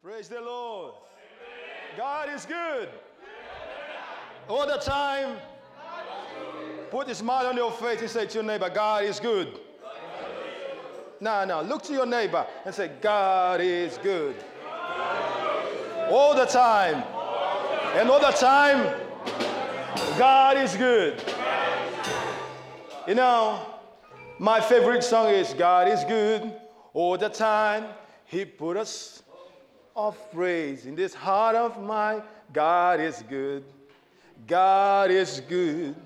Praise the Lord. God is good. All the time. Put a smile on your face and say to your neighbor, God is good. Now, now, look to your neighbor and say, God is good. All the time. And all the time, God is good. You know, my favorite song is God is good all the time. He put us of praise in this heart of mine. God is good. God is good.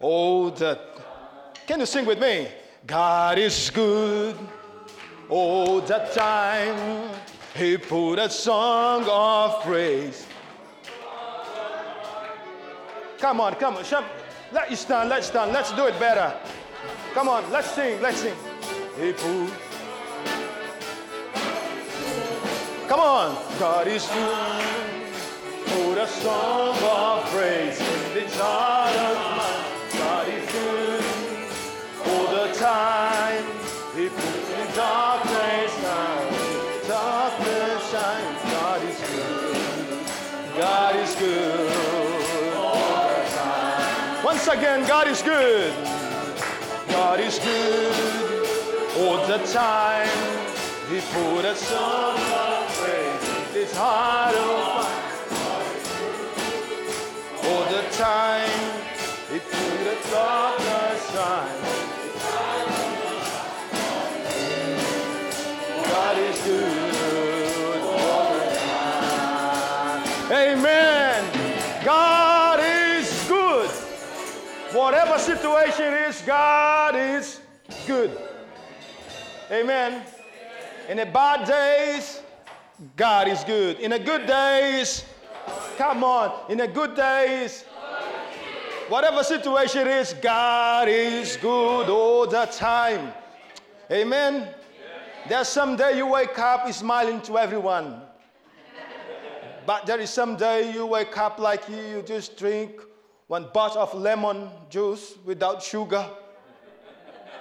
Oh, the. Can you sing with me? God is good. All the time. He put a song of praise. Come on, come on. Let you stand, let's stand. Let's do it better. Come on, let's sing, let's sing. He put Come on. God is good. Put a song of praise in the mine. God is good all the time. He puts in darkness now. Darkness shines. God is good. God is good all the time. Once again, God is good. God is good all the time. He put a song his heart of All the time, he put a darkness shine. God is good all the time. Amen. God is good. Whatever situation is, God is good. Amen. In the bad days, God is good. In the good days, come on. In the good days, whatever situation is, God is good all the time. Amen. There's some day you wake up smiling to everyone. But there is some day you wake up like you, you just drink one bottle of lemon juice without sugar.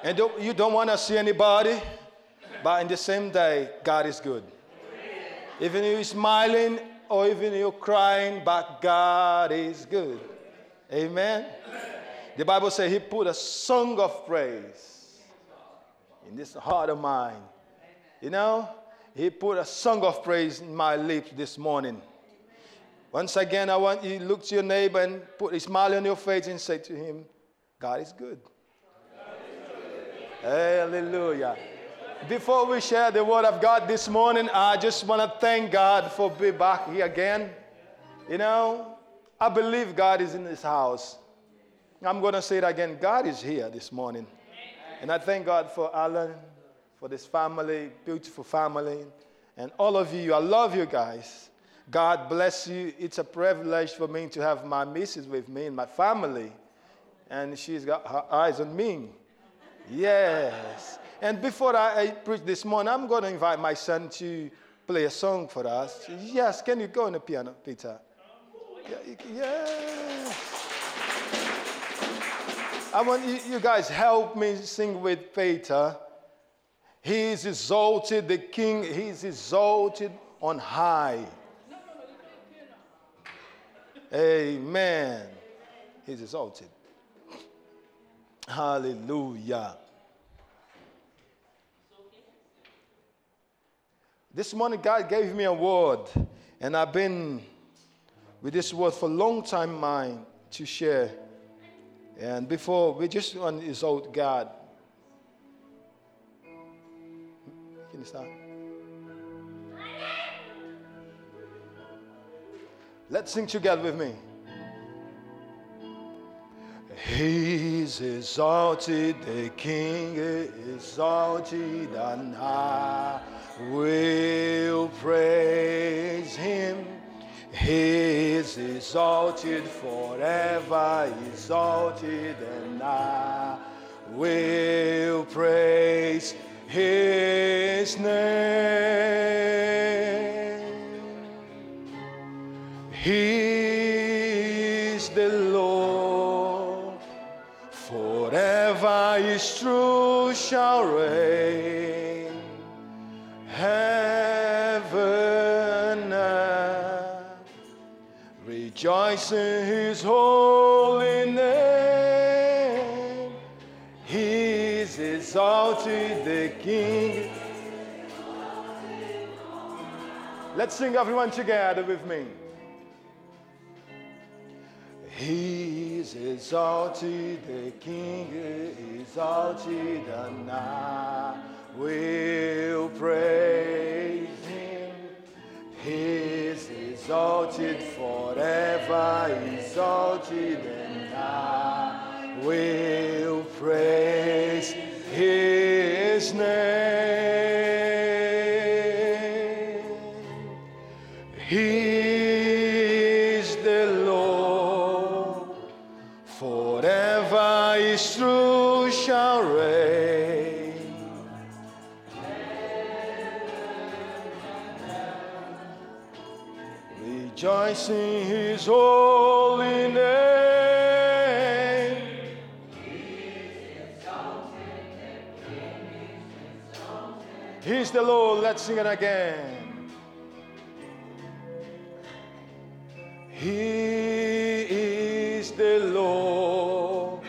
And don't, you don't want to see anybody. But in the same day, God is good. Even if you're smiling or even if you're crying, but God is good. Amen. The Bible says He put a song of praise in this heart of mine. You know, He put a song of praise in my lips this morning. Once again, I want you to look to your neighbor and put a smile on your face and say to him, God is good. God is good. Hallelujah. Before we share the word of God this morning, I just want to thank God for being back here again. You know, I believe God is in this house. I'm going to say it again. God is here this morning. And I thank God for Alan, for this family, beautiful family, and all of you. I love you guys. God bless you. It's a privilege for me to have my missus with me and my family. And she's got her eyes on me. Yes. And before I, I preach this morning, I'm going to invite my son to play a song for us. Yes, can you go on the piano, Peter? Yeah. I want you, you guys help me sing with Peter. He is exalted, the King, he is exalted on high. Amen. He's exalted. Hallelujah. This morning, God gave me a word, and I've been with this word for a long time, mine to share. And before we just want to exalt God. Can you start? Let's sing together with me. He's exalted, the King is exalted, and I will praise him. He is exalted forever, exalted, and I will praise his name. He is the Lord, is true shall reign. Heaven and rejoice in his holy name. He is exalted the King. Let's sing everyone together with me. He is exalted, the King is exalted, and I will praise him. He is exalted forever, exalted, and I will praise his name. In his holy name. He's the Lord. Let's sing it again. He is the Lord.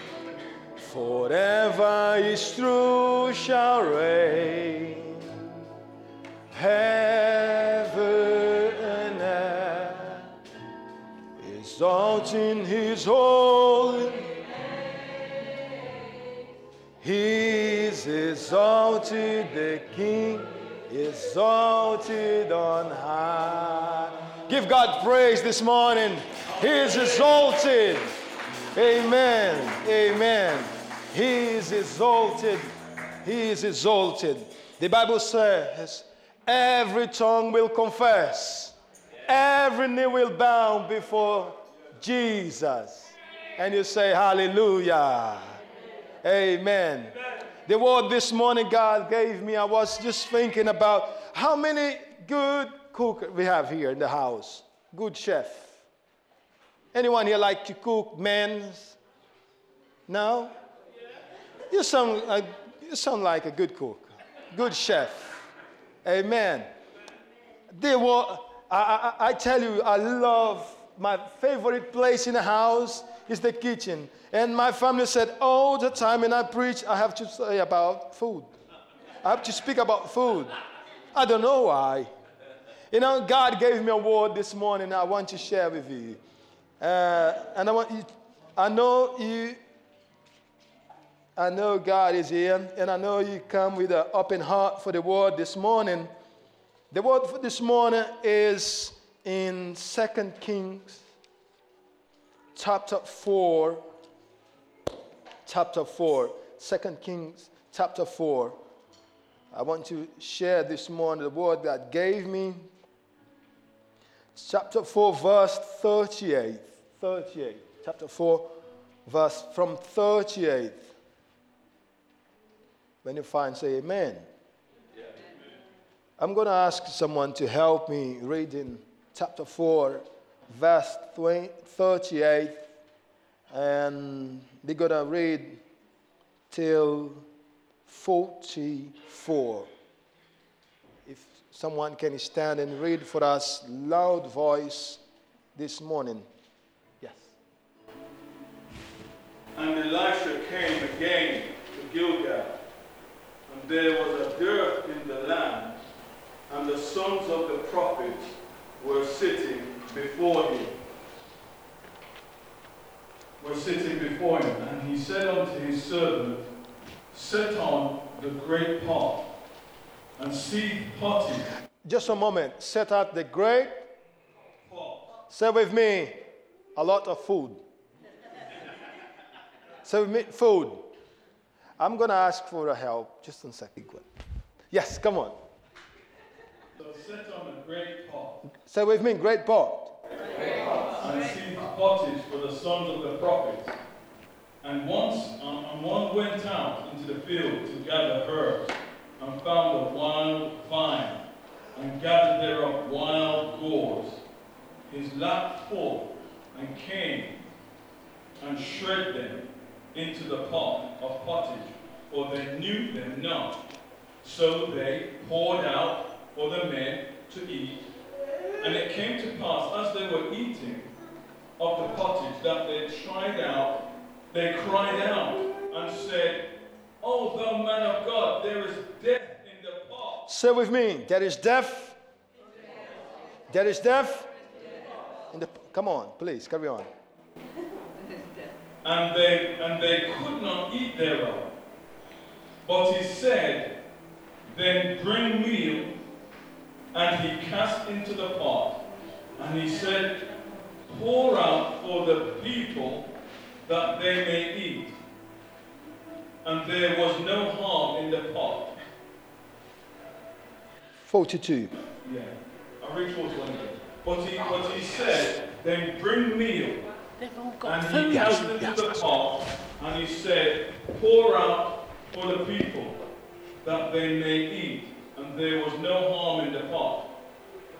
Forever his truth shall reign. Heaven exalting his holy He is exalted, the King exalted on high. Give God praise this morning. He is exalted. Amen. Amen. He is exalted. He is exalted. The Bible says, every tongue will confess, every knee will bow before Jesus. And you say, Hallelujah. Amen. The word this morning God gave me, I was just thinking about how many good cook we have here in the house. Good chef. Anyone here like to cook men's? No? You sound, uh, you sound like a good cook, good chef. Amen. They were, I, I, I tell you, I love my favorite place in the house is the kitchen. And my family said all the time when I preach, I have to say about food. I have to speak about food. I don't know why. You know, God gave me a word this morning I want to share with you. Uh, and I want you, I know you, I know God is here, and I know you come with an open heart for the word this morning. The word for this morning is in 2 Kings chapter 4. Chapter 4. 2 Kings chapter 4. I want to share this morning the word God gave me. Chapter 4, verse 38. 38. Chapter 4, verse from 38. When you find, say amen. I'm going to ask someone to help me reading chapter 4, verse 38, and we're going to read till 44. If someone can stand and read for us, loud voice this morning. Yes. And Elisha came again to Gilgal, and there was a dearth in the land, and the sons of the prophets were sitting before him. Were sitting before him, and he said unto his servant, Set on the great pot, and see pottage Just a moment. Set out the great, pot. say with me, a lot of food. say with me, food. I'm going to ask for a help. Just a second. Yes, come on. So set on a great pot, Say with me, great pot. and see pottage for the sons of the prophets. And once, um, and one went out into the field to gather herbs, and found a wild vine, and gathered thereof wild gores, his lap full, and came and shred them into the pot of pottage, for they knew them not. So they poured out for the men to eat. And it came to pass, as they were eating, of the pottage that they tried out, they cried out and said, Oh, thou man of God, there is death in the pot. Say with me, there is death. There is death. In the, come on, please, carry on. And they, and they could not eat thereof. But he said, Then bring meal. And he cast into the pot. And he said, Pour out for the people that they may eat. And there was no harm in the pot. 42. Yeah. I read 41 again. But he, but he said, Then bring meal. They've And he food. cast into the pot, and he said, Pour out for the people, that they may eat. And there was no harm in the pot.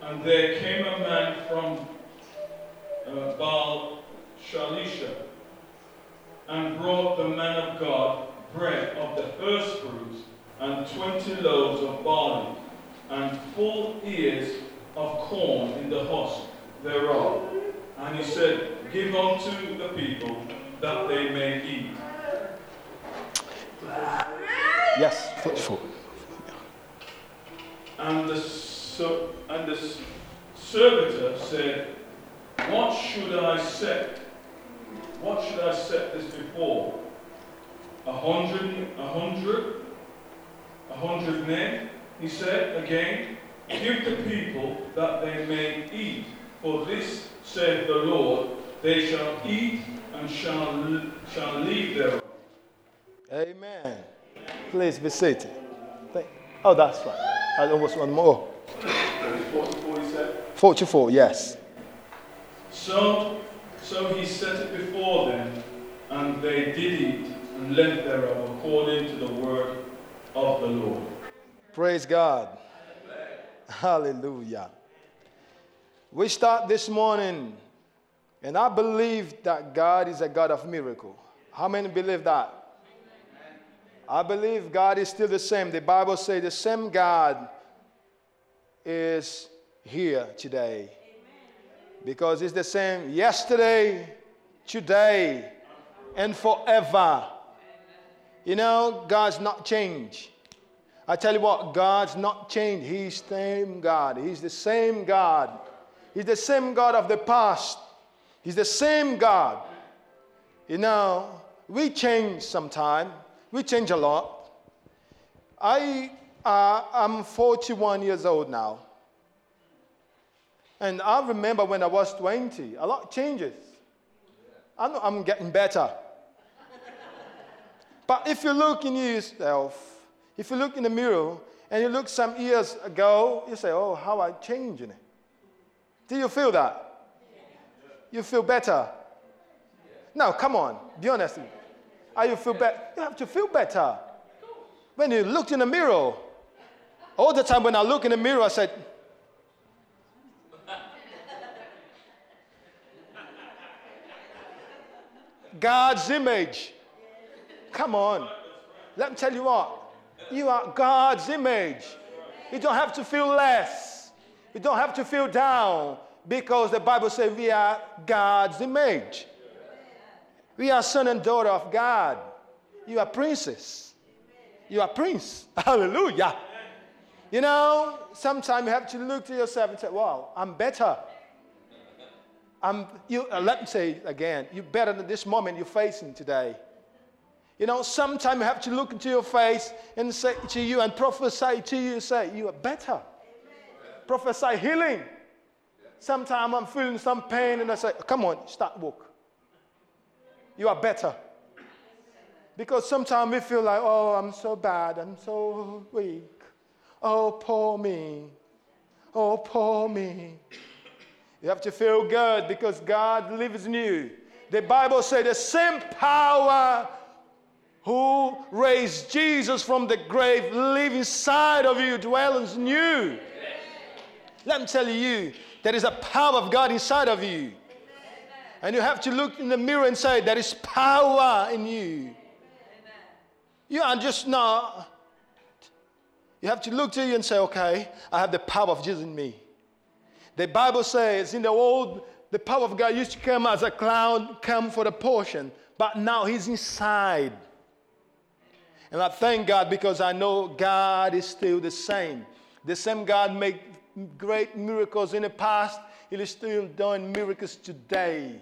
And there came a man from uh, Baal Shalisha, and brought the man of God bread of the first fruits, and twenty loaves of barley, and full ears of corn in the husk thereof. And he said, Give unto the people that they may eat. Yes, 44. And the, so, and the servitor said, What should I set? What should I set this before? A hundred, a hundred, a hundred men? He said again, Give the people that they may eat. For this saith the Lord, they shall eat and shall, shall leave thereof. Amen. Please be seated. Oh, that's right. I almost one more. 44 he said. 44, yes. So, so he set it before them, and they did eat and left thereof according to the word of the Lord. Praise God. Hallelujah. We start this morning, and I believe that God is a God of miracle. How many believe that? I believe God is still the same. The Bible says the same God is here today. Because it's the same yesterday, today, and forever. You know, God's not changed. I tell you what, God's not changed. He's the same God. He's the same God. He's the same God of the past. He's the same God. You know, we change sometime. We change a lot. I, uh, I'm 41 years old now. And I remember when I was 20, a lot changes. I know I'm getting better. But if you look in yourself, if you look in the mirror and you look some years ago, you say, Oh, how I changed. Do you feel that? You feel better? No, come on, be honest. Are you feel better? You have to feel better. When you looked in the mirror, all the time when I look in the mirror, I said, God's image. Come on. Let me tell you what. You are God's image. You don't have to feel less. You don't have to feel down because the Bible says we are God's image. We are son and daughter of God. You are princess. You are prince. Hallelujah. You know, sometimes you have to look to yourself and say, wow, I'm better. I'm, you, uh, let me say again, you're better than this moment you're facing today. You know, sometimes you have to look into your face and say to you and prophesy to you, say, you are better. Prophesy healing. Sometimes I'm feeling some pain and I say, come on, start walk. You are better. Because sometimes we feel like, oh, I'm so bad, I'm so weak. Oh, poor me. Oh, poor me. You have to feel good because God lives in you. The Bible says the same power who raised Jesus from the grave live inside of you, dwells in you. Let me tell you, there is a power of God inside of you. And you have to look in the mirror and say, There is power in you. You are just not. You have to look to you and say, Okay, I have the power of Jesus in me. The Bible says in the Old the power of God used to come as a cloud, come for the portion, but now He's inside. And I thank God because I know God is still the same. The same God made great miracles in the past, He is still doing miracles today.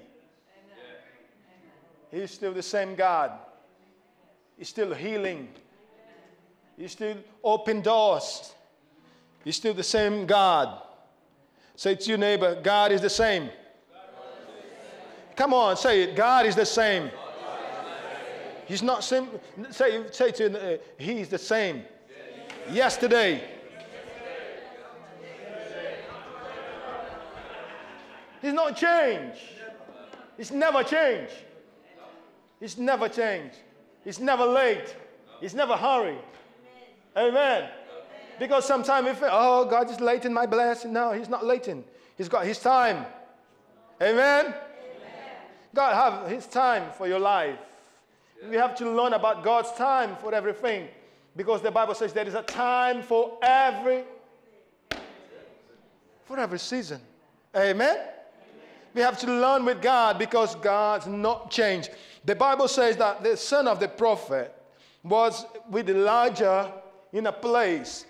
He's still the same God. He's still healing. He's still open doors. He's still the same God. Say to your neighbor, God is the same. Come on, say it. God is the same. He's not sim- say say to uh, he's the same. Yesterday. He's not changed. He's never changed. He's never changed. He's never late. He's never hurry. Amen. Because sometimes we feel, oh, God is late in my blessing. No, He's not late in. He's got His time. Amen. Amen. God have His time for your life. We have to learn about God's time for everything. Because the Bible says there is a time for every for every season. Amen. We have to learn with God because God's not changed. The Bible says that the son of the prophet was with Elijah in a place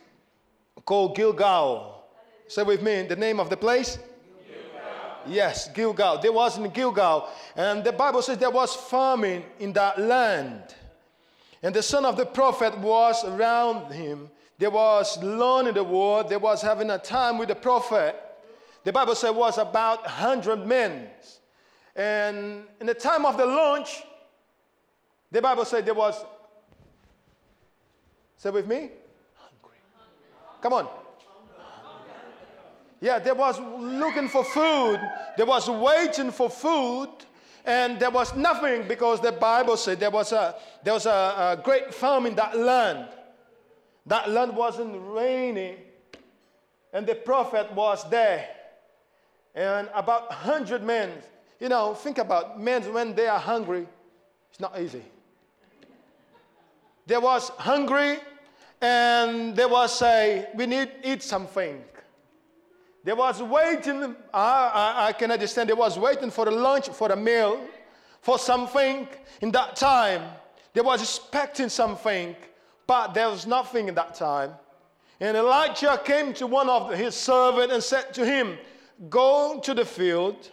called Gilgal. Say with me, the name of the place? Gilgal. Yes, Gilgal. There was in Gilgal. And the Bible says there was famine in that land. And the son of the prophet was around him. There was learning the word. There was having a time with the prophet. The Bible said was about 100 men. And in the time of the launch, the Bible said there was, say with me, hungry. Come on. Yeah, there was looking for food. There was waiting for food. And there was nothing because the Bible said there was a, there was a, a great famine in that land. That land wasn't raining. And the prophet was there and about 100 men. You know, think about men when they are hungry, it's not easy. There was hungry, and there was a, we need eat something. There was waiting, I, I, I can understand, they was waiting for the lunch, for the meal, for something in that time. They was expecting something, but there was nothing in that time. And Elijah came to one of his servants and said to him, go to the field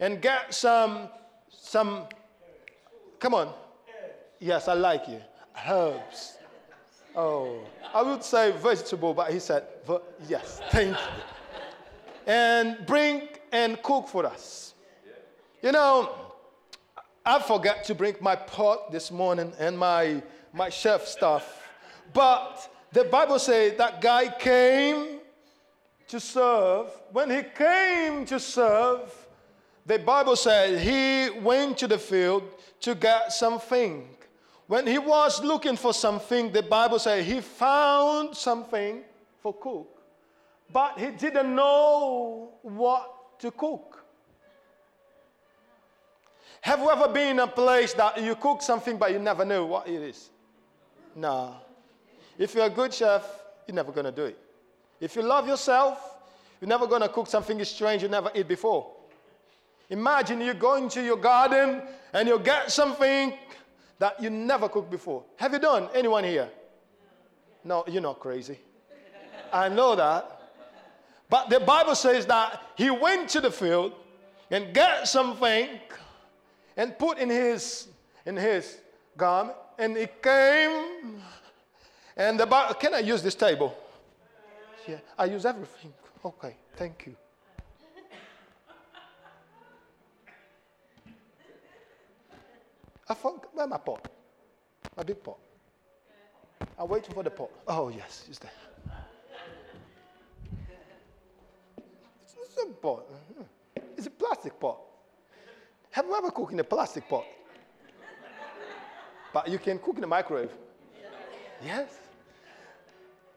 and get some, some, come on. Yes, I like you. Herbs. Oh, I would say vegetable, but he said, yes, thank you. And bring and cook for us. You know, I forgot to bring my pot this morning and my, my chef stuff. But the Bible says that guy came to serve, when he came to serve, the Bible said he went to the field to get something. When he was looking for something, the Bible said he found something for cook, but he didn't know what to cook. Have you ever been in a place that you cook something but you never know what it is? No. If you're a good chef, you're never going to do it. If you love yourself, you're never going to cook something strange you never eat before. Imagine you go into your garden and you get something that you never cooked before. Have you done? Anyone here? No, you're not crazy. I know that. But the Bible says that he went to the field and got something and put in his in his garment and he came and the Bible, can I use this table? Yeah, I use everything. Okay, thank you. I forgot where my pot? My big pot. I'm waiting for the pot. Oh yes, it's there. It's a pot. It's a plastic pot. Have you ever cooked in a plastic pot? But you can cook in a microwave. Yes.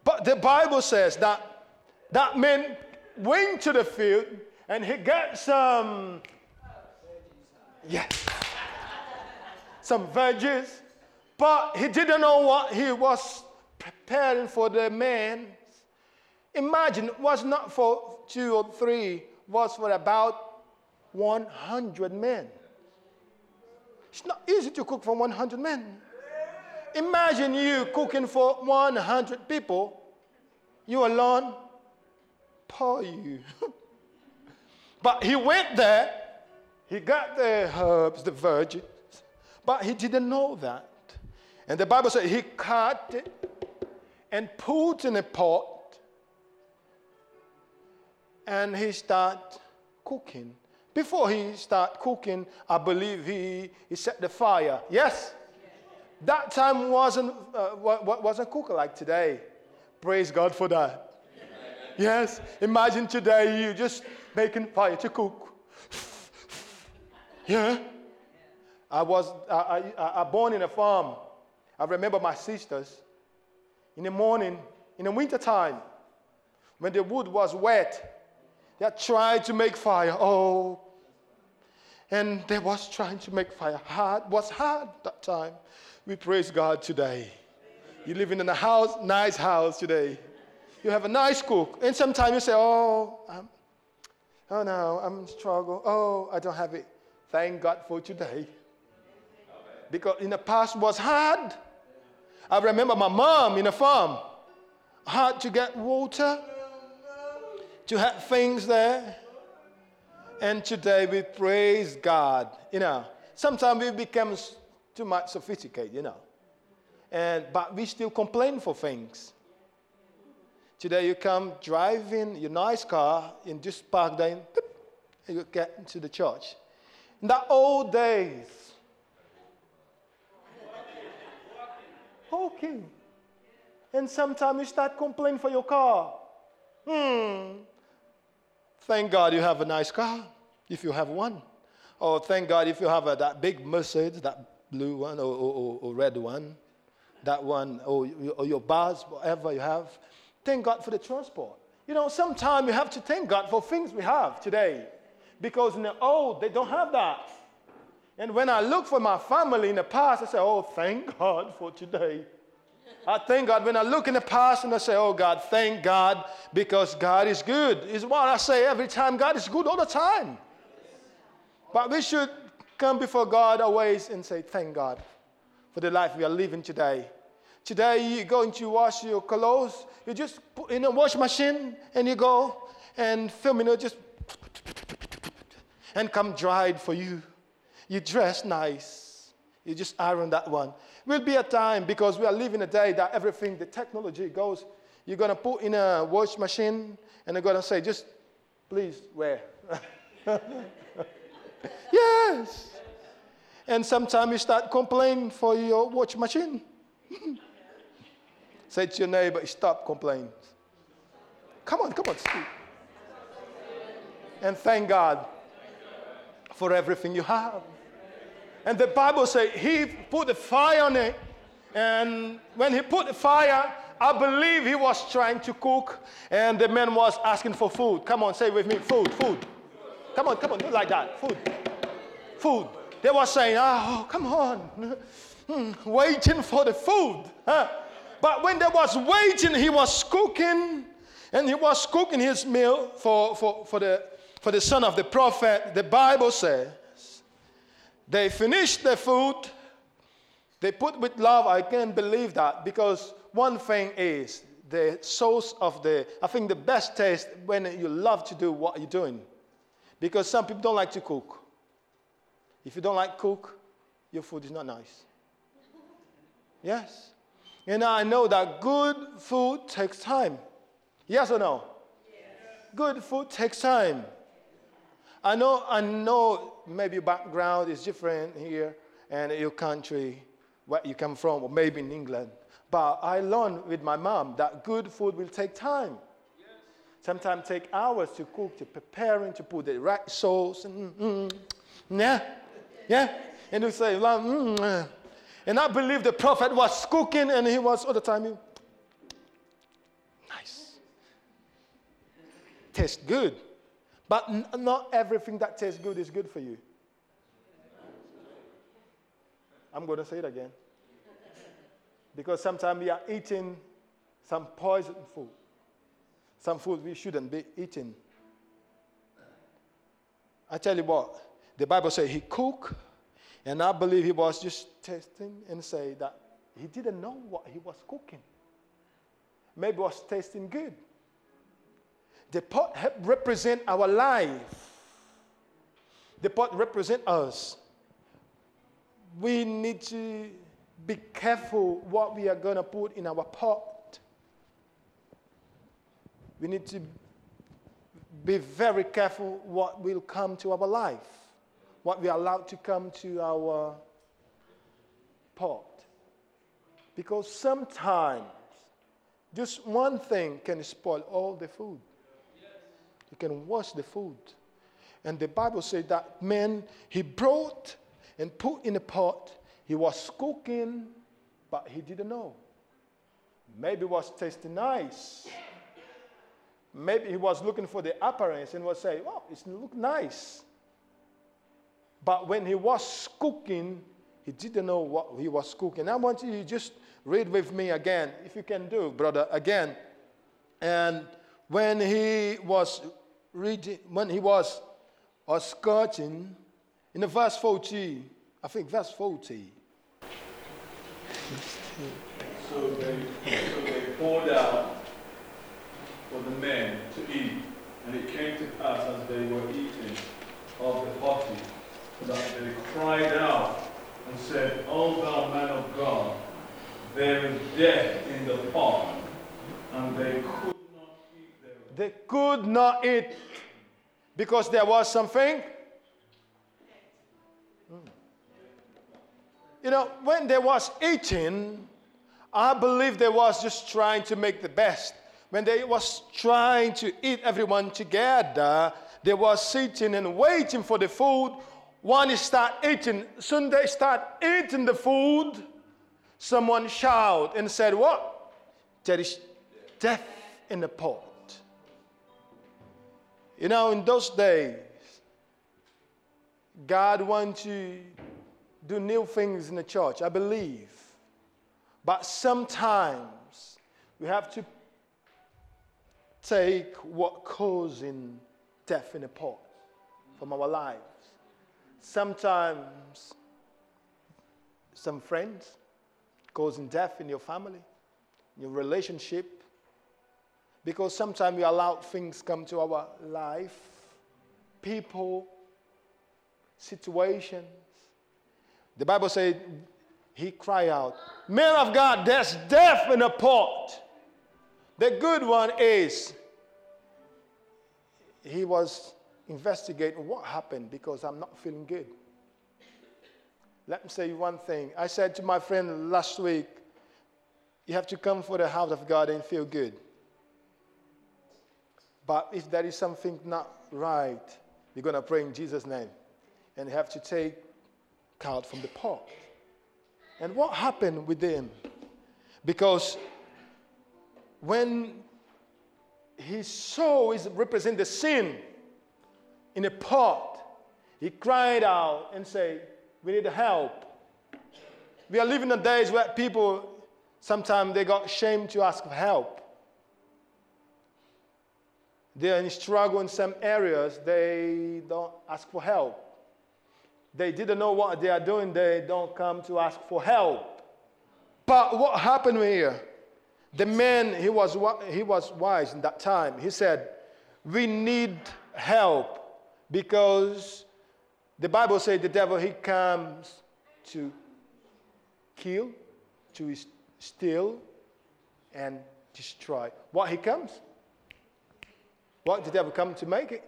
But the Bible says that that man went to the field and he got some, yes, some veggies, but he didn't know what he was preparing for the man. Imagine, it was not for two or three, was for about 100 men. It's not easy to cook for 100 men. Imagine you cooking for 100 people, you alone, poor you. but he went there, he got the herbs, the virgins, but he didn't know that. And the Bible says he cut it and put in a pot and he start cooking. Before he start cooking, I believe he, he set the fire. Yes? That time wasn't, uh, wasn't cooker like today. Praise God for that. Yes? Imagine today you just making fire to cook. yeah? I was I, I, I born in a farm. I remember my sisters in the morning, in the winter time, when the wood was wet, they tried to make fire. Oh, and they was trying to make fire. Hard was hard that time. We praise God today. You live in a house, nice house today. You have a nice cook, and sometimes you say, "Oh, I'm, oh no, I'm struggle. Oh, I don't have it." Thank God for today. Because in the past was hard. I remember my mom in a farm hard to get water to have things there. And today we praise God. You know, sometimes we become too much sophisticated, you know. And, but we still complain for things. Today you come driving your nice car and just park there and you get into the church. In the old days, okay. And sometimes you start complaining for your car. Hmm. Thank God you have a nice car, if you have one. Or thank God if you have a, that big Mercedes, that blue one or, or, or red one, that one, or, or your bus, whatever you have. Thank God for the transport. You know, sometimes you have to thank God for things we have today. Because in the old, they don't have that. And when I look for my family in the past, I say, oh, thank God for today. I thank God when I look in the past and I say, Oh God, thank God because God is good. Is what I say every time. God is good all the time. But we should come before God always and say, Thank God for the life we are living today. Today you're going to wash your clothes. You just put in a wash machine and you go and film, you know, just and come dried for you. You dress nice. You just iron that one will be a time because we are living a day that everything, the technology goes, you're to put in a wash machine and they're to say, just please wear. yes. And sometimes you start complaining for your wash machine. Say to your neighbor, stop complaining. Come on, come on, speak. And thank God for everything you have. And the Bible says he put the fire on it. And when he put the fire, I believe he was trying to cook. And the man was asking for food. Come on, say with me food, food. Come on, come on, do like that. Food. Food. They were saying, oh, come on. Hmm, waiting for the food. Huh? But when they was waiting, he was cooking. And he was cooking his meal for, for, for, the, for the son of the prophet. The Bible says they finished the food. They put with love. I can't believe that because one thing is the source of the, I think the best taste when you love to do what you're doing. Because some people don't like to cook. If you don't like cook, your food is not nice. Yes. And I know that good food takes time. Yes or no? Yes. Good food takes time. I know, I know maybe your background is different here and your country, where you come from, or maybe in England. But I learned with my mom that good food will take time. Yes. Sometimes take hours to cook, to preparing, to put the right sauce. Mm, mm, yeah, yeah. And you say, mm, mm, and I believe the prophet was cooking and he was all the time, nice. Tastes good. But n- not everything that tastes good is good for you. I'm going to say it again. Because sometimes we are eating some poison food, some food we shouldn't be eating. I tell you what, the Bible says he cooked, and I believe he was just testing and say that he didn't know what he was cooking. Maybe was tasting good. The pot represent our life. The pot represent us. We need to be careful what we are going to put in our pot. We need to be very careful what will come to our life, what we are allowed to come to our pot. Because sometimes just one thing can spoil all the food. Can wash the food. And the Bible says that man, he brought and put in a pot. He was cooking, but he didn't know. Maybe it was tasting nice. Maybe he was looking for the appearance and was saying, "Well, it look nice." But when he was cooking, he didn't know what he was cooking. I want you to just read with me again, if you can do, brother, again. And when he was reading, when he was or scourging, in the verse 40, I think verse 40. So they, so they poured out for the men to eat, and it came to pass as they were eating of the potty that they cried out and said, O thou man of God, there is death in the pot, and they could. They could not eat because there was something. Hmm. You know, when they was eating, I believe they was just trying to make the best. When they was trying to eat everyone together, they was sitting and waiting for the food. One start eating. Soon they start eating the food. Someone shout and said, What? There is death in the pot. You know, in those days, God wants to do new things in the church, I believe. But sometimes we have to take what causing death in the pot from our lives. Sometimes some friends causing death in your family, your relationship, because sometimes we allow things come to our life, people, situations. The Bible said he cried out, Man of God, there's death in the pot. The good one is he was investigating what happened because I'm not feeling good. Let me say one thing. I said to my friend last week, you have to come for the house of God and feel good. But if there is something not right, you're going to pray in Jesus' name. And have to take out from the pot. And what happened with him? Because when his soul is represent the sin in a pot, he cried out and said, We need help. We are living in days where people sometimes they got shame to ask for help. They are in struggle in some areas, they don't ask for help. They didn't know what they are doing, they don't come to ask for help. But what happened here? The man, he was, he was wise in that time. He said, We need help because the Bible says the devil, he comes to kill, to steal, and destroy. What he comes? What did the devil come to make it?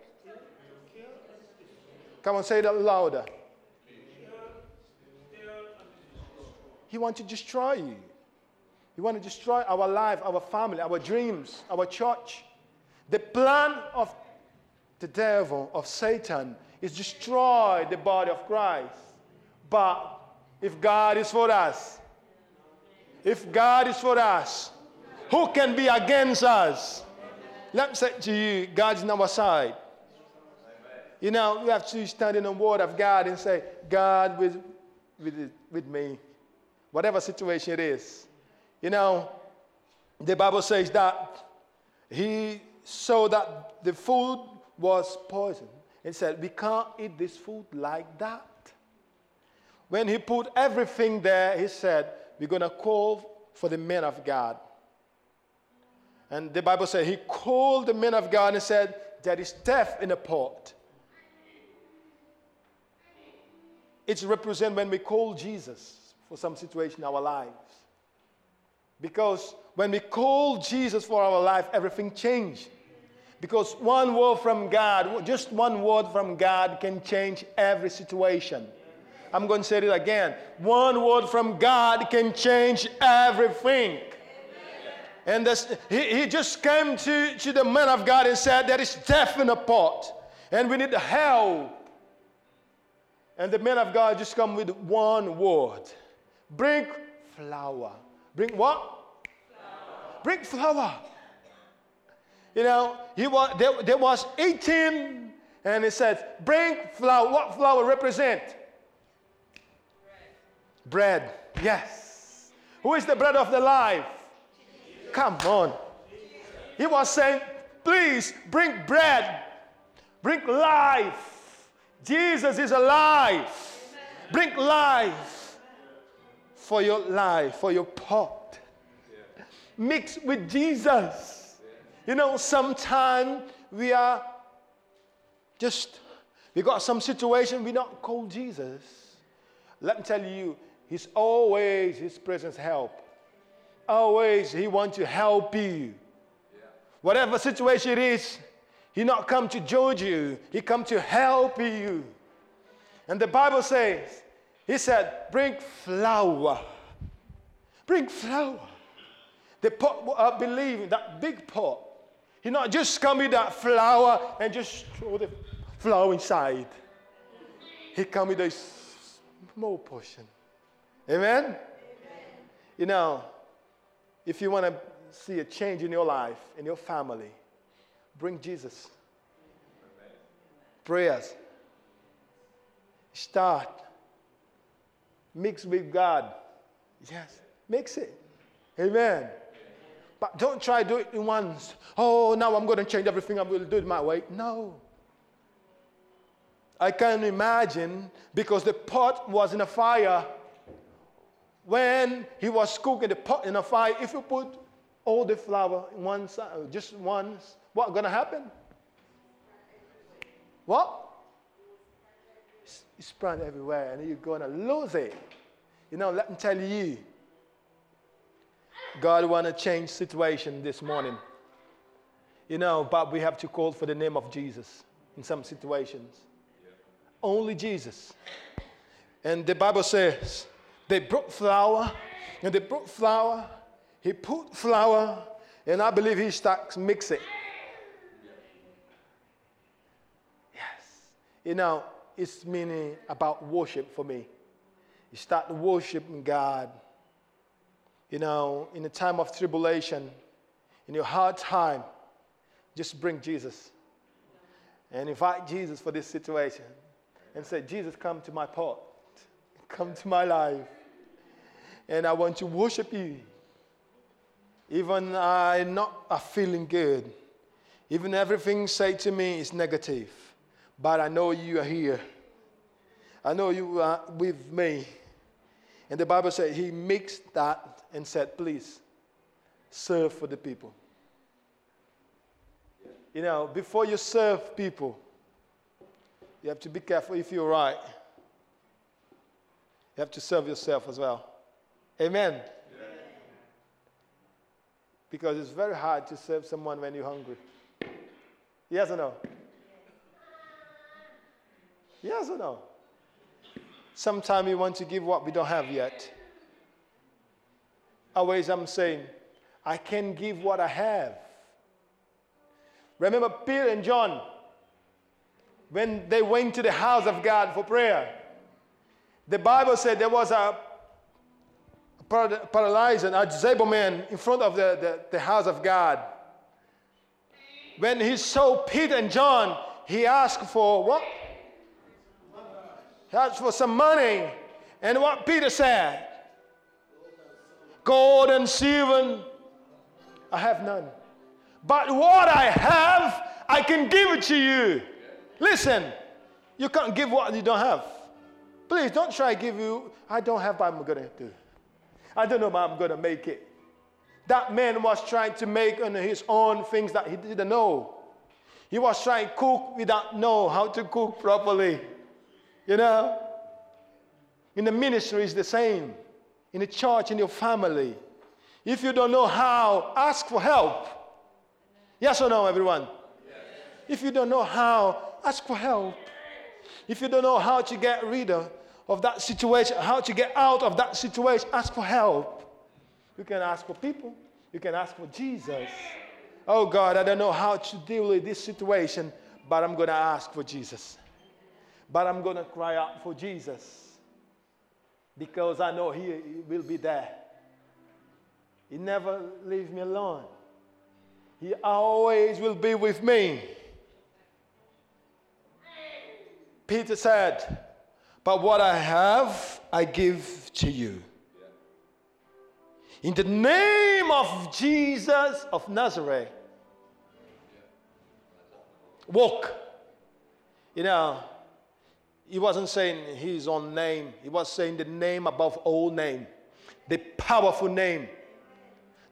Come on, say that louder. He wants to destroy you. He wants to destroy our life, our family, our dreams, our church. The plan of the devil, of Satan, is destroy the body of Christ. But if God is for us, if God is for us, who can be against us? Let me say to you, God's on our side. You know, we have to stand in the word of God and say, God with, with, with me, whatever situation it is. You know, the Bible says that he saw that the food was poison and said, We can't eat this food like that. When he put everything there, he said, We're going to call for the men of God. And the Bible said he called the men of God and said, There is death in the pot. It's represent when we call Jesus for some situation in our lives. Because when we call Jesus for our life, everything changed. Because one word from God, just one word from God can change every situation. I'm going to say it again. One word from God can change everything. And this, he, he just came to, to the man of God and said, There is death in the pot, and we need help. And the man of God just come with one word bring flour. Bring what? Flour. Bring flour. You know, he was, there, there was 18, and he said, Bring flour. What flour represent? Bread. bread. Yes. Who is the bread of the life? Come on. He was saying, please bring bread, bring life. Jesus is alive. Bring life for your life, for your pot. Mix with Jesus. You know, sometimes we are just, we got some situation we not call Jesus. Let me tell you, He's always His presence help. Always, He wants to help you. Yeah. Whatever situation it is, He not come to judge you. He come to help you. And the Bible says, He said, bring flour. Bring flour. The pot, I believe, that big pot. He not just come with that flour and just throw the flour inside. He come with a small portion. Amen? Amen. You know, if you want to see a change in your life, in your family, bring Jesus. Prayers. Start. Mix with God. Yes, mix it. Amen. But don't try to do it in once. Oh, now I'm going to change everything. I'm going to do it my way. No. I can imagine because the pot was in a fire when he was cooking the pot in a fire, if you put all the flour in one side, uh, just once, what's going to happen? What? It's spread everywhere and you're going to lose it. You know, let me tell you, God want to change situation this morning. You know, but we have to call for the name of Jesus in some situations. Only Jesus. And the Bible says, they brought flour, and they brought flour. He put flour, and I believe he starts mixing. Yes. You know, it's meaning about worship for me. You start worshiping God. You know, in a time of tribulation, in your hard time, just bring Jesus and invite Jesus for this situation and say, Jesus, come to my pot come to my life. And I want to worship you. Even I'm not feeling good. Even everything said to me is negative. But I know you are here. I know you are with me. And the Bible said he mixed that and said, please serve for the people. You know, before you serve people, you have to be careful if you're right. You have to serve yourself as well. Amen. Because it's very hard to serve someone when you're hungry. Yes or no? Yes or no? Sometimes we want to give what we don't have yet. Always I'm saying, I can give what I have. Remember Peter and John when they went to the house of God for prayer. The Bible said there was a paralyzed and a disabled man in front of the, the, the house of God. When he saw Peter and John, he asked for what? He asked for some money. And what Peter said? Gold and silver, I have none. But what I have, I can give it to you. Listen, you can't give what you don't have. Please don't try to give you, I don't have, but I'm going to do. I don't know, but I'm going to make it. That man was trying to make on his own things that he didn't know. He was trying to cook without know how to cook properly. You know? In the ministry, it's the same. In the church, in your family. If you don't know how, ask for help. Yes or no, everyone? Yes. If you don't know how, ask for help. If you don't know how to get rid of, that situation, how to get out of that situation, ask for help. You can ask for people. You can ask for Jesus. Oh God, I don't know how to deal with this situation, but I'm going to ask for Jesus. But I'm going to cry out for Jesus because I know he, will be there. He never leave me alone. He always will be with me. Peter said, But what I have, I give to you. In the name of Jesus of Nazareth, walk. You know, he wasn't saying his own name, he was saying the name above all name, the powerful name,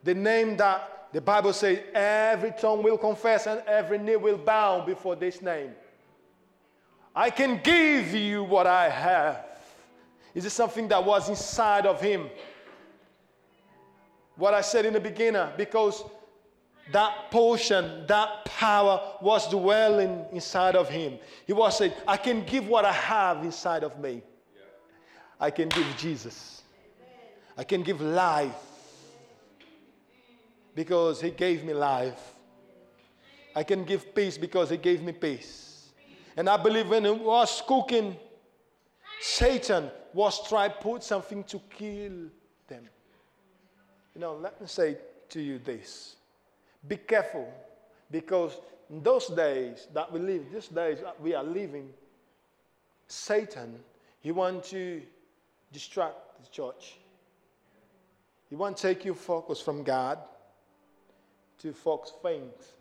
the name that the Bible says every tongue will confess and every knee will bow before this name. I can give you what I have. Is it something that was inside of him? What I said in the beginning, because that portion, that power was dwelling inside of him. He was saying, I can give what I have inside of me. I can give Jesus. I can give life because he gave me life. I can give peace because he gave me peace. And I believe when it was cooking, Satan was trying to put something to kill them. You know, let me say to you this be careful because in those days that we live, these days that we are living, Satan, he wants to distract the church. He wants to take your focus from God to focus things.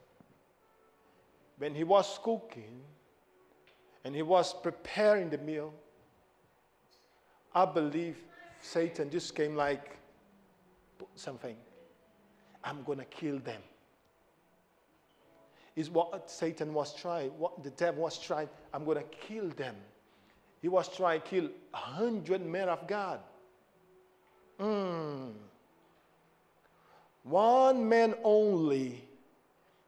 When he was cooking, and he was preparing the meal, I believe Satan just came like something. I'm going to kill them. Is what Satan was trying, what the devil was trying. I'm going to kill them. He was trying to kill a hundred men of God. Mm. One man only,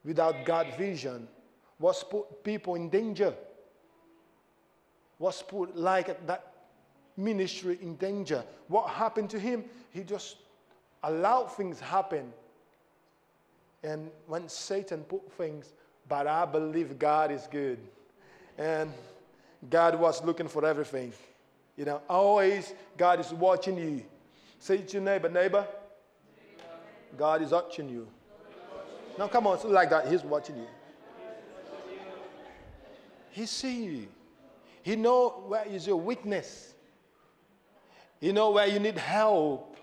without God vision, was put people in danger was put like that ministry in danger. What happened to him? He just allowed things happen. And when Satan put things, but I believe God is good. And God was looking for everything. You know, always God is watching you. Say to your neighbor, neighbor, God is watching you. Now come on, like that. He's watching you. He sees you. He know where is your weakness. He know where you need help.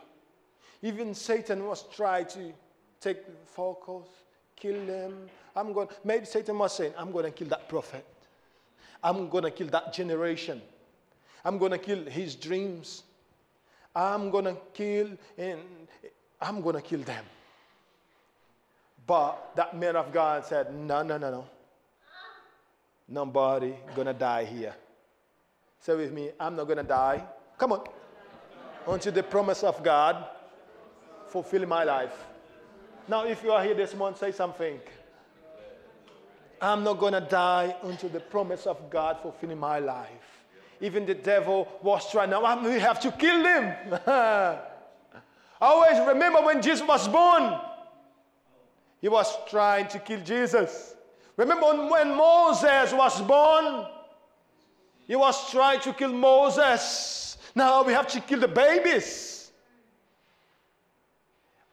Even Satan was trying to take the focus, kill them. I'm going. Maybe Satan was saying, "I'm going to kill that prophet. I'm going to kill that generation. I'm going to kill his dreams. I'm going to kill and I'm going to kill them." But that man of God said, "No, no, no, no. Nobody gonna die here." Say with me, I'm not going to die. Come on. Until the promise of God fulfill my life. Now, if you are here this morning, say something. I'm not going to die until the promise of God fulfill my life. Even the devil was trying, now we have to kill him. Always remember when Jesus was born, he was trying to kill Jesus. Remember when Moses was born, he was trying to kill Moses. Now we have to kill the babies.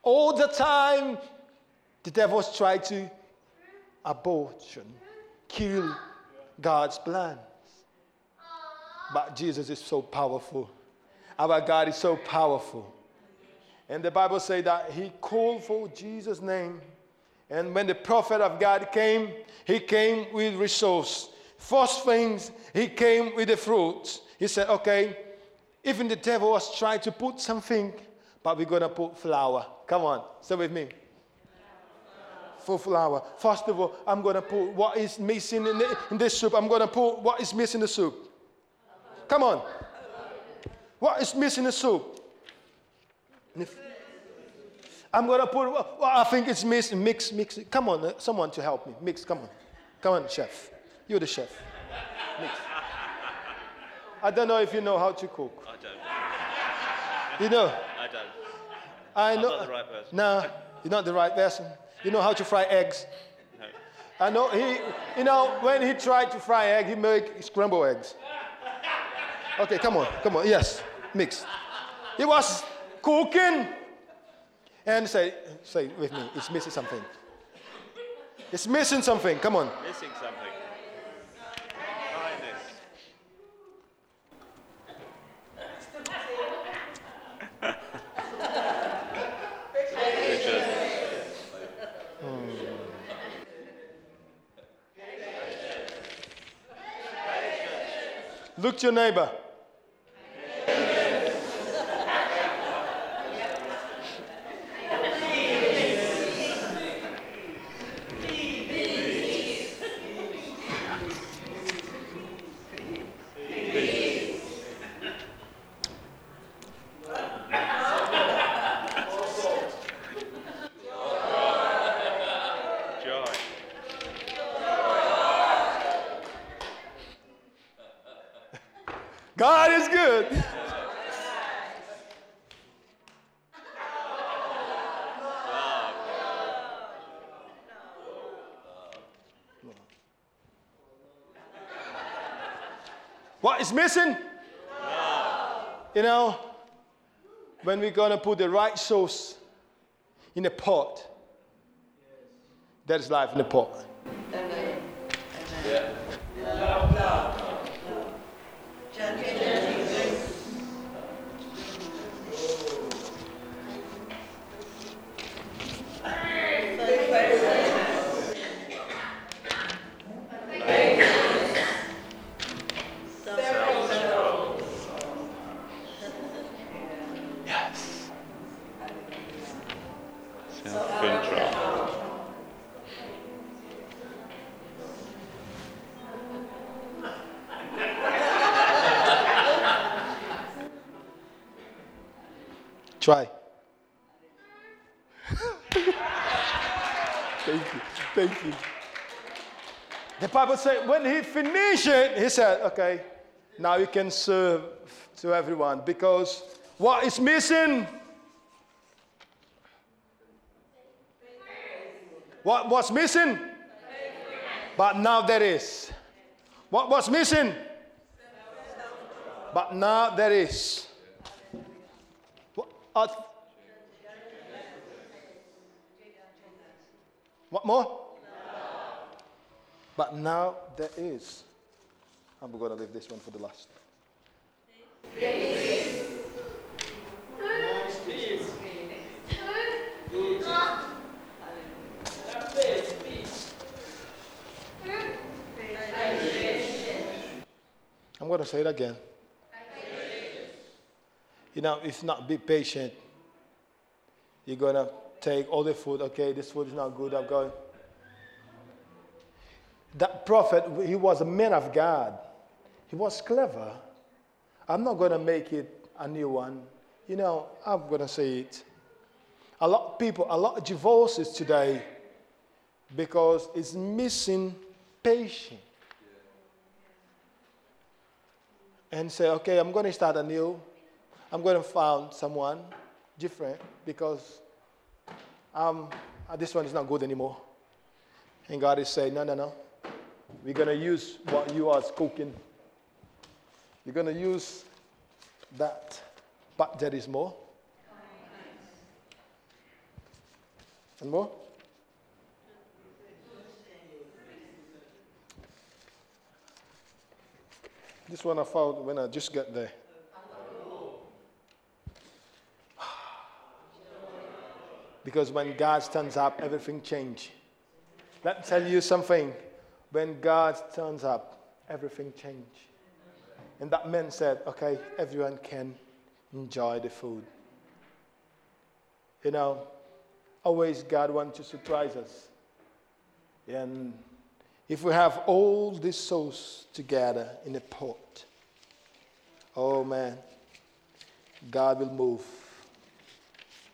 All the time, the devil's trying to abortion, kill God's plans. But Jesus is so powerful. Our God is so powerful. And the Bible says that he called for Jesus' name. And when the prophet of God came, he came with resource First things, he came with the fruits. He said, okay, even the devil was trying to put something, but we're going to put flour. Come on, stay with me. For flour. First of all, I'm going to put what is missing in, the, in this soup. I'm going to put what is missing in the soup. Come on. What is missing in the soup? I'm going to put, well, I think it's missing. Mix, mix. Come on, uh, someone to help me. Mix, come on. Come on, chef. You're the chef. Mix. I don't know if you know how to cook. I don't. You know? I don't. I know. I'm not the right person. No, you're not the right person. You know how to fry eggs. No. I know he, you know, when he tried to fry egg, he made scrambled eggs. Okay, come on, come on. Yes, mix. He was cooking and say, say with me, it's missing something. It's missing something. Come on. Missing something. Your neighbor. Joy. God is good. What is missing? You know, when we're going to put the right sauce in a pot, there's life in the pot. Self-control. Bible said when he finished it, he said, okay, now you can serve to everyone because what is missing? What was missing? But now there is. What was missing? But now there is. What, uh, what more? But now there is. And we're going to leave this one for the last. I'm going to say it again. You know, if not be patient, you're going to take all the food. Okay, this food is not good. I'm going. That prophet, he was a man of God. He was clever. I'm not going to make it a new one. You know, I'm going to say it. A lot of people, a lot of divorces today because it's missing patience. And say, okay, I'm going to start anew. I'm going to find someone different because um, this one is not good anymore. And God is saying, no, no, no. We're going to use what you are cooking. You're going to use that, but there is more. And more? This one I found when I just got there. Because when God stands up, everything changes. Let me tell you something. When God turns up, everything changed. And that man said, okay, everyone can enjoy the food. You know, always God wants to surprise us. And if we have all these souls together in a pot, oh man, God will move.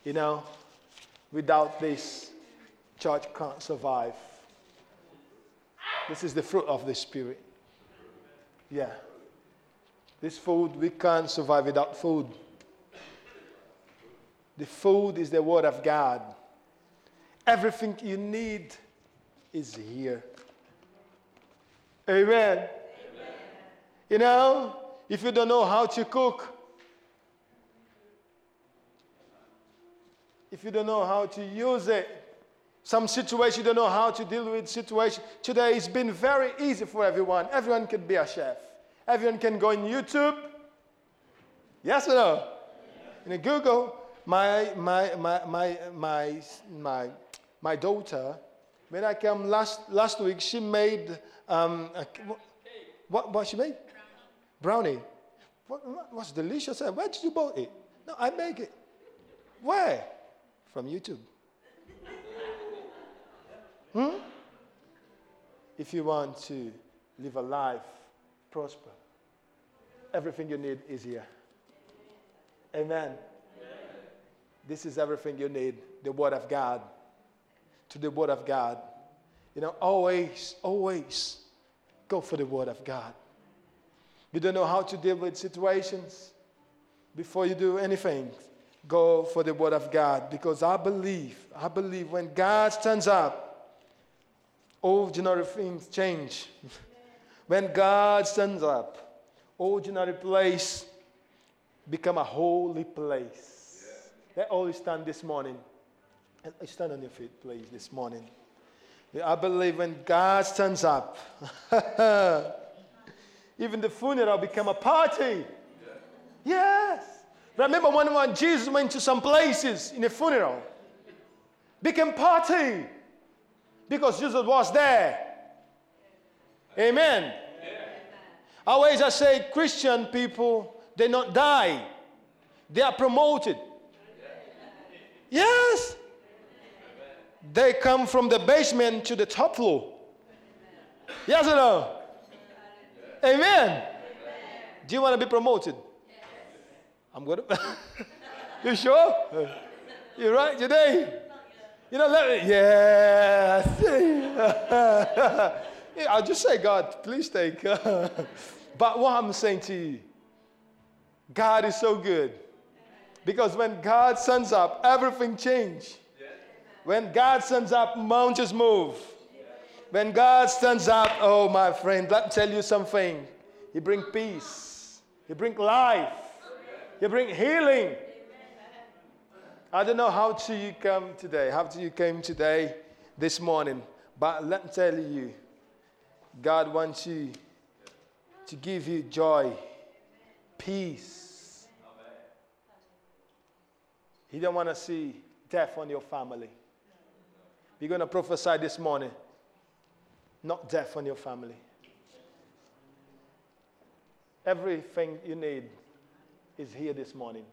You know, without this, church can't survive. This is the fruit of the Spirit. Yeah. This food, we can't survive without food. The food is the Word of God. Everything you need is here. Amen. Amen. You know, if you don't know how to cook, if you don't know how to use it, some situation you don't know how to deal with situation. Today it's been very easy for everyone. Everyone can be a chef. Everyone can go on YouTube. Yes or no? In Google, my my my my my my, my daughter, when I came last last week, she made um, a, what what she made? Brownie. What, what was delicious? Where did you buy it? No, I make it. Where? From YouTube. Hmm? If you want to live a life, prosper, everything you need is here. Amen. Amen. This is everything you need the Word of God. To the Word of God. You know, always, always go for the Word of God. You don't know how to deal with situations before you do anything. Go for the Word of God because I believe, I believe when God stands up, ordinary things change. when God stands up, ordinary place become a holy place. Yeah. Let all stand this morning. Stand on your feet, please, this morning. I believe when God stands up, even the funeral become a party. Yeah. Yes. Remember when, when Jesus went to some places in a funeral, became party because Jesus was there. Amen. Always I say Christian people, they not die. They are promoted. Yes. They come from the basement to the top floor. Yes or no? Amen. Do you want to be promoted? I'm going to. you sure? You're right today. You know, let me, yes. yeah, I'll just say, God, please take. but what I'm saying to you, God is so good. Because when God sends up, everything changes. When God sends up, mountains move. When God stands up, oh my friend, let me tell you something. He bring peace. He bring life. He bring healing. I don't know how to you come today, how to you came today, this morning, but let me tell you, God wants you to give you joy, peace. He don't want to see death on your family. We're going to prophesy this morning, not death on your family. Everything you need is here this morning.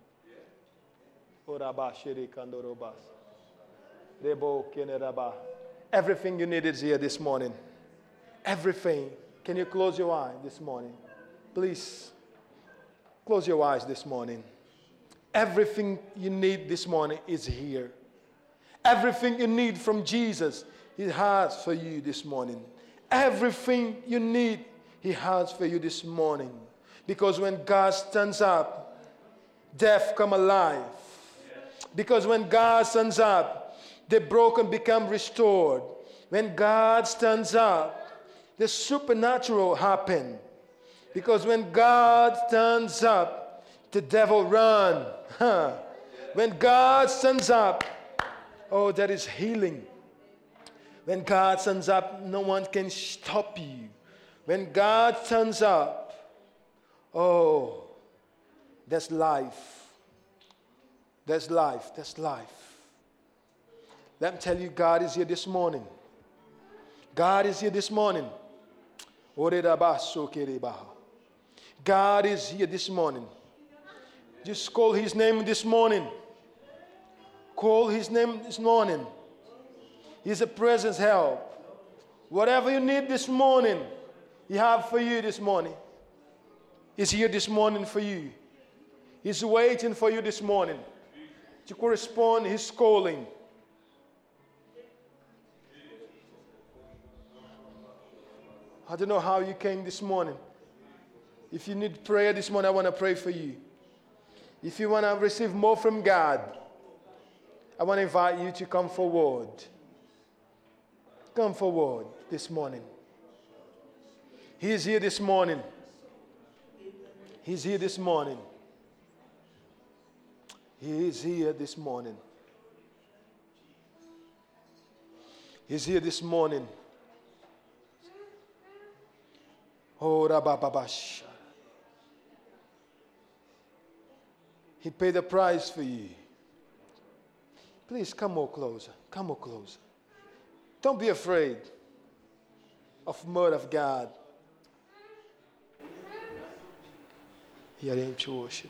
Everything you need is here this morning. Everything. Can you close your eyes this morning? Please close your eyes this morning. Everything you need this morning is here. Everything you need from Jesus, He has for you this morning. Everything you need, He has for you this morning. Because when God stands up, death come alive. Because when God stands up, the broken become restored. When God stands up, the supernatural happen. Because when God stands up, the devil run. When God stands up, oh, there is healing. When God stands up, no one can stop you. When God stands up, oh, there's life. There's life. There's life. Let me tell you, God is here this morning. God is here this morning. God is here this morning. Just call his name this morning. Call his name this morning. He's a presence help. Whatever you need this morning, he have for you this morning. He's here this morning for you. He's waiting for you this morning to correspond his calling. I don't know how you came this morning. If you need prayer this morning, I want to pray for you. If you want to receive more from God, I want to invite you to come forward. Come forward this morning. He is here this morning. He's here this morning. He is here this morning. He's here this morning. Oh, Rabababash. He paid the price for you. Please come more closer. Come more closer. Don't be afraid of murder of God. Am to worship.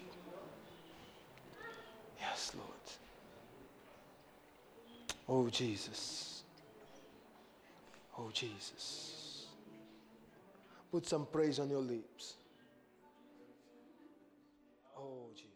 Yes, Lord. Oh, Jesus. Oh, Jesus. Put some praise on your lips. Oh, Jesus.